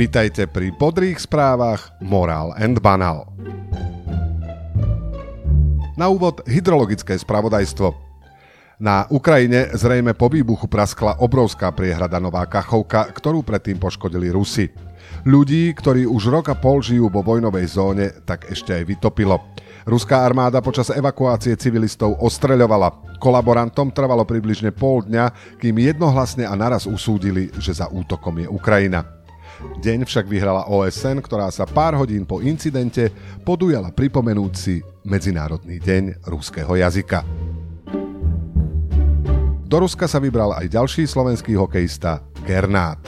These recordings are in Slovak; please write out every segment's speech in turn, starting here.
Vítajte pri podrých správach Moral and Banal. Na úvod hydrologické spravodajstvo. Na Ukrajine zrejme po výbuchu praskla obrovská priehrada Nová Kachovka, ktorú predtým poškodili Rusy. Ľudí, ktorí už rok a pol žijú vo vojnovej zóne, tak ešte aj vytopilo. Ruská armáda počas evakuácie civilistov ostreľovala. Kolaborantom trvalo približne pol dňa, kým jednohlasne a naraz usúdili, že za útokom je Ukrajina. Deň však vyhrala OSN, ktorá sa pár hodín po incidente podujala pripomenúť si Medzinárodný deň ruského jazyka. Do Ruska sa vybral aj ďalší slovenský hokejista Gernát.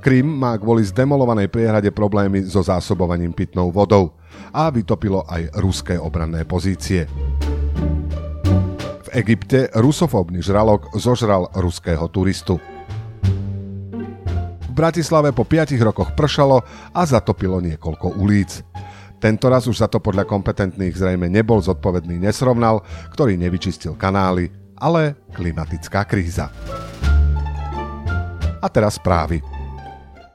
Krym má kvôli zdemolovanej priehrade problémy so zásobovaním pitnou vodou a vytopilo aj ruské obranné pozície. V Egypte rusofóbny žralok zožral ruského turistu. Bratislave po 5 rokoch pršalo a zatopilo niekoľko ulic. Tento raz už za to podľa kompetentných zrejme nebol zodpovedný nesrovnal, ktorý nevyčistil kanály, ale klimatická kríza. A teraz správy.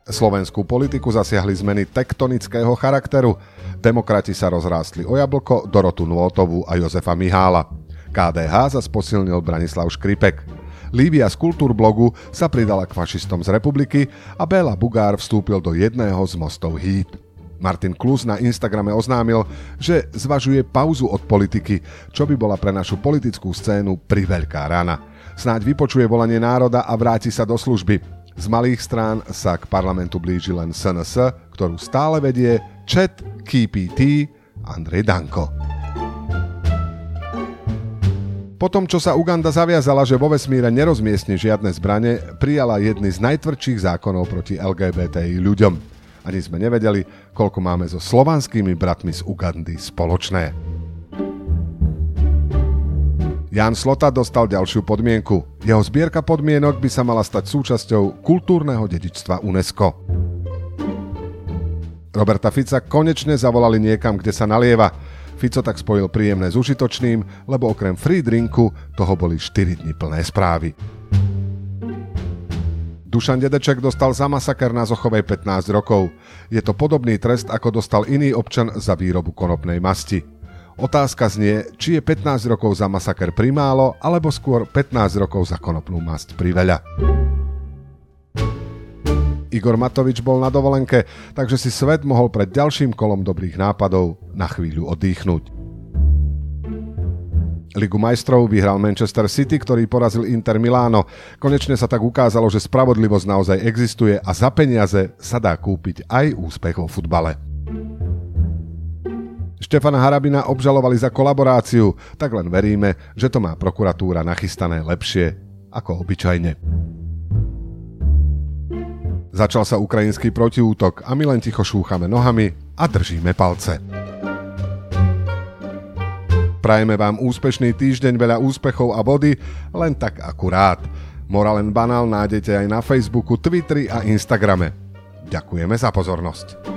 Slovenskú politiku zasiahli zmeny tektonického charakteru. Demokrati sa rozrástli o jablko, Dorotu Nôtovú a Jozefa Mihála. KDH zas posilnil Branislav Škripek. Lívia z Kultúrblogu sa pridala k fašistom z republiky a Béla Bugár vstúpil do jedného z mostov Híd. Martin Klus na Instagrame oznámil, že zvažuje pauzu od politiky, čo by bola pre našu politickú scénu priveľká rana. Snáď vypočuje volanie národa a vráti sa do služby. Z malých strán sa k parlamentu blíži len SNS, ktorú stále vedie Chat KPT Andrej Danko. Potom, čo sa Uganda zaviazala, že vo vesmíre nerozmiestni žiadne zbranie, prijala jedny z najtvrdších zákonov proti LGBTI ľuďom. Ani sme nevedeli, koľko máme so slovanskými bratmi z Ugandy spoločné. Jan Slota dostal ďalšiu podmienku. Jeho zbierka podmienok by sa mala stať súčasťou kultúrneho dedičstva UNESCO. Roberta Fica konečne zavolali niekam, kde sa nalieva. Fico tak spojil príjemné s užitočným, lebo okrem free drinku toho boli 4 dni plné správy. Dušan Dedeček dostal za masaker na Zochovej 15 rokov. Je to podobný trest, ako dostal iný občan za výrobu konopnej masti. Otázka znie, či je 15 rokov za masaker primálo, alebo skôr 15 rokov za konopnú masť priveľa. Igor Matovič bol na dovolenke, takže si svet mohol pred ďalším kolom dobrých nápadov na chvíľu oddychnúť. Ligu majstrov vyhral Manchester City, ktorý porazil Inter Miláno. Konečne sa tak ukázalo, že spravodlivosť naozaj existuje a za peniaze sa dá kúpiť aj úspech vo futbale. Štefana Harabina obžalovali za kolaboráciu, tak len veríme, že to má prokuratúra nachystané lepšie ako obyčajne. Začal sa ukrajinský protiútok a my len ticho šúchame nohami a držíme palce. Prajeme vám úspešný týždeň, veľa úspechov a body, len tak akurát. Moralen Banál nájdete aj na Facebooku, Twitteri a Instagrame. Ďakujeme za pozornosť.